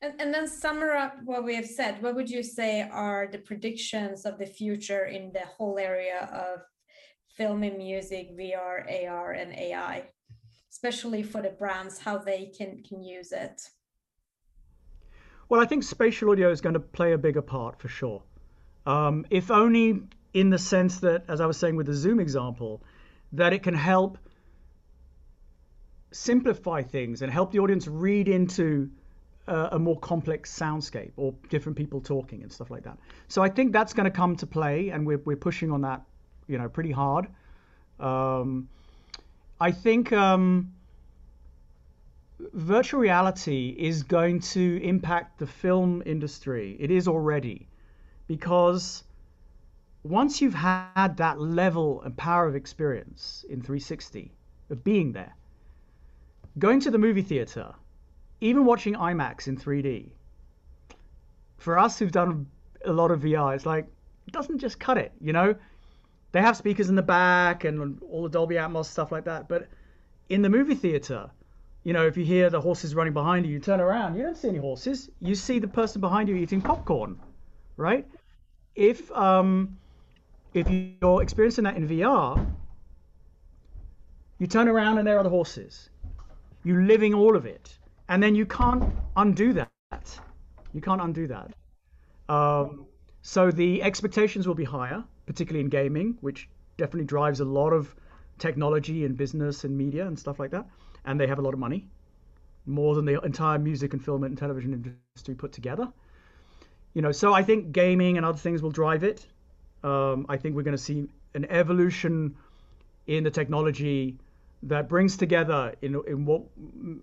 And, and then summer up what we have said. What would you say are the predictions of the future in the whole area of film and music, VR, AR, and AI, especially for the brands, how they can can use it? Well, I think spatial audio is going to play a bigger part for sure. Um, if only in the sense that, as I was saying with the Zoom example, that it can help simplify things and help the audience read into uh, a more complex soundscape or different people talking and stuff like that. So I think that's going to come to play, and we're we're pushing on that, you know, pretty hard. Um, I think um, virtual reality is going to impact the film industry. It is already, because once you've had that level and power of experience in 360 of being there, going to the movie theater, even watching IMAX in 3D, for us who've done a lot of VR, it's like it doesn't just cut it, you know. They have speakers in the back and all the Dolby Atmos stuff like that, but in the movie theater, you know, if you hear the horses running behind you, you turn around, you don't see any horses. You see the person behind you eating popcorn, right? If um, if you're experiencing that in VR, you turn around and there are the horses. You're living all of it, and then you can't undo that. You can't undo that. Um, so the expectations will be higher, particularly in gaming, which definitely drives a lot of technology and business and media and stuff like that. And they have a lot of money, more than the entire music and film and television industry put together. You know, so I think gaming and other things will drive it. Um, I think we're going to see an evolution in the technology that brings together in, in what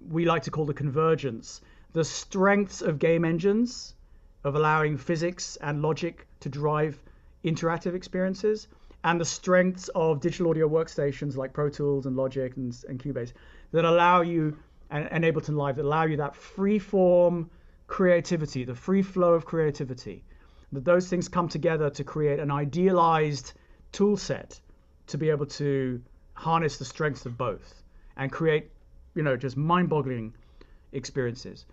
we like to call the convergence the strengths of game engines of allowing physics and logic to drive interactive experiences and the strengths of digital audio workstations like Pro Tools and Logic and, and Cubase that allow you and, and Ableton Live that allow you that free form creativity, the free flow of creativity that those things come together to create an idealized tool set to be able to harness the strengths of both and create, you know, just mind-boggling experiences.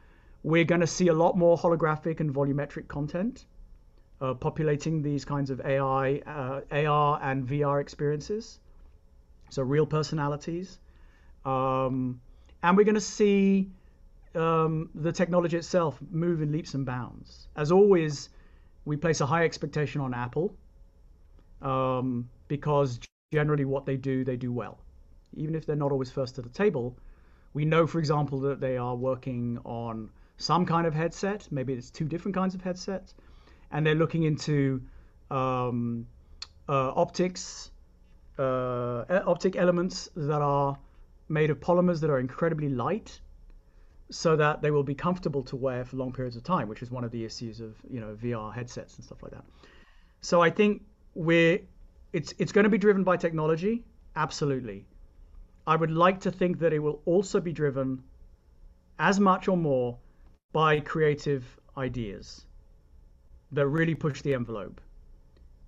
We're going to see a lot more holographic and volumetric content uh, populating these kinds of AI, uh, AR, and VR experiences. So real personalities, um, and we're going to see um, the technology itself move in leaps and bounds. As always, we place a high expectation on Apple um, because generally what they do, they do well. Even if they're not always first to the table, we know, for example, that they are working on some kind of headset. Maybe it's two different kinds of headsets, and they're looking into um, uh, optics, uh, optic elements that are made of polymers that are incredibly light so that they will be comfortable to wear for long periods of time, which is one of the issues of you know VR headsets and stuff like that. So I think we're it's it's going to be driven by technology, absolutely. I would like to think that it will also be driven as much or more by creative ideas that really push the envelope.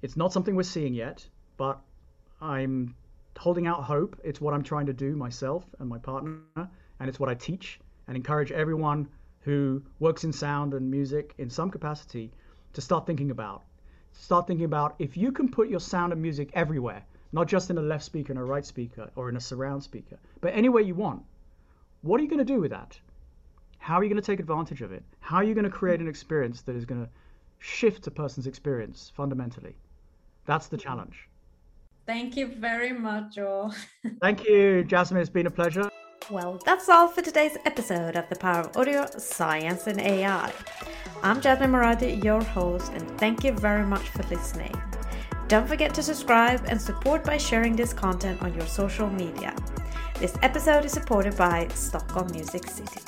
It's not something we're seeing yet, but I'm holding out hope. It's what I'm trying to do myself and my partner, and it's what I teach and encourage everyone who works in sound and music in some capacity to start thinking about. Start thinking about if you can put your sound and music everywhere, not just in a left speaker and a right speaker or in a surround speaker, but anywhere you want. What are you going to do with that? How are you going to take advantage of it? How are you going to create an experience that is going to shift a person's experience fundamentally? That's the challenge. Thank you very much, Joel. Thank you, Jasmine. It's been a pleasure. Well, that's all for today's episode of The Power of Audio, Science and AI. I'm Jasmine Moradi, your host, and thank you very much for listening. Don't forget to subscribe and support by sharing this content on your social media. This episode is supported by Stockholm Music City.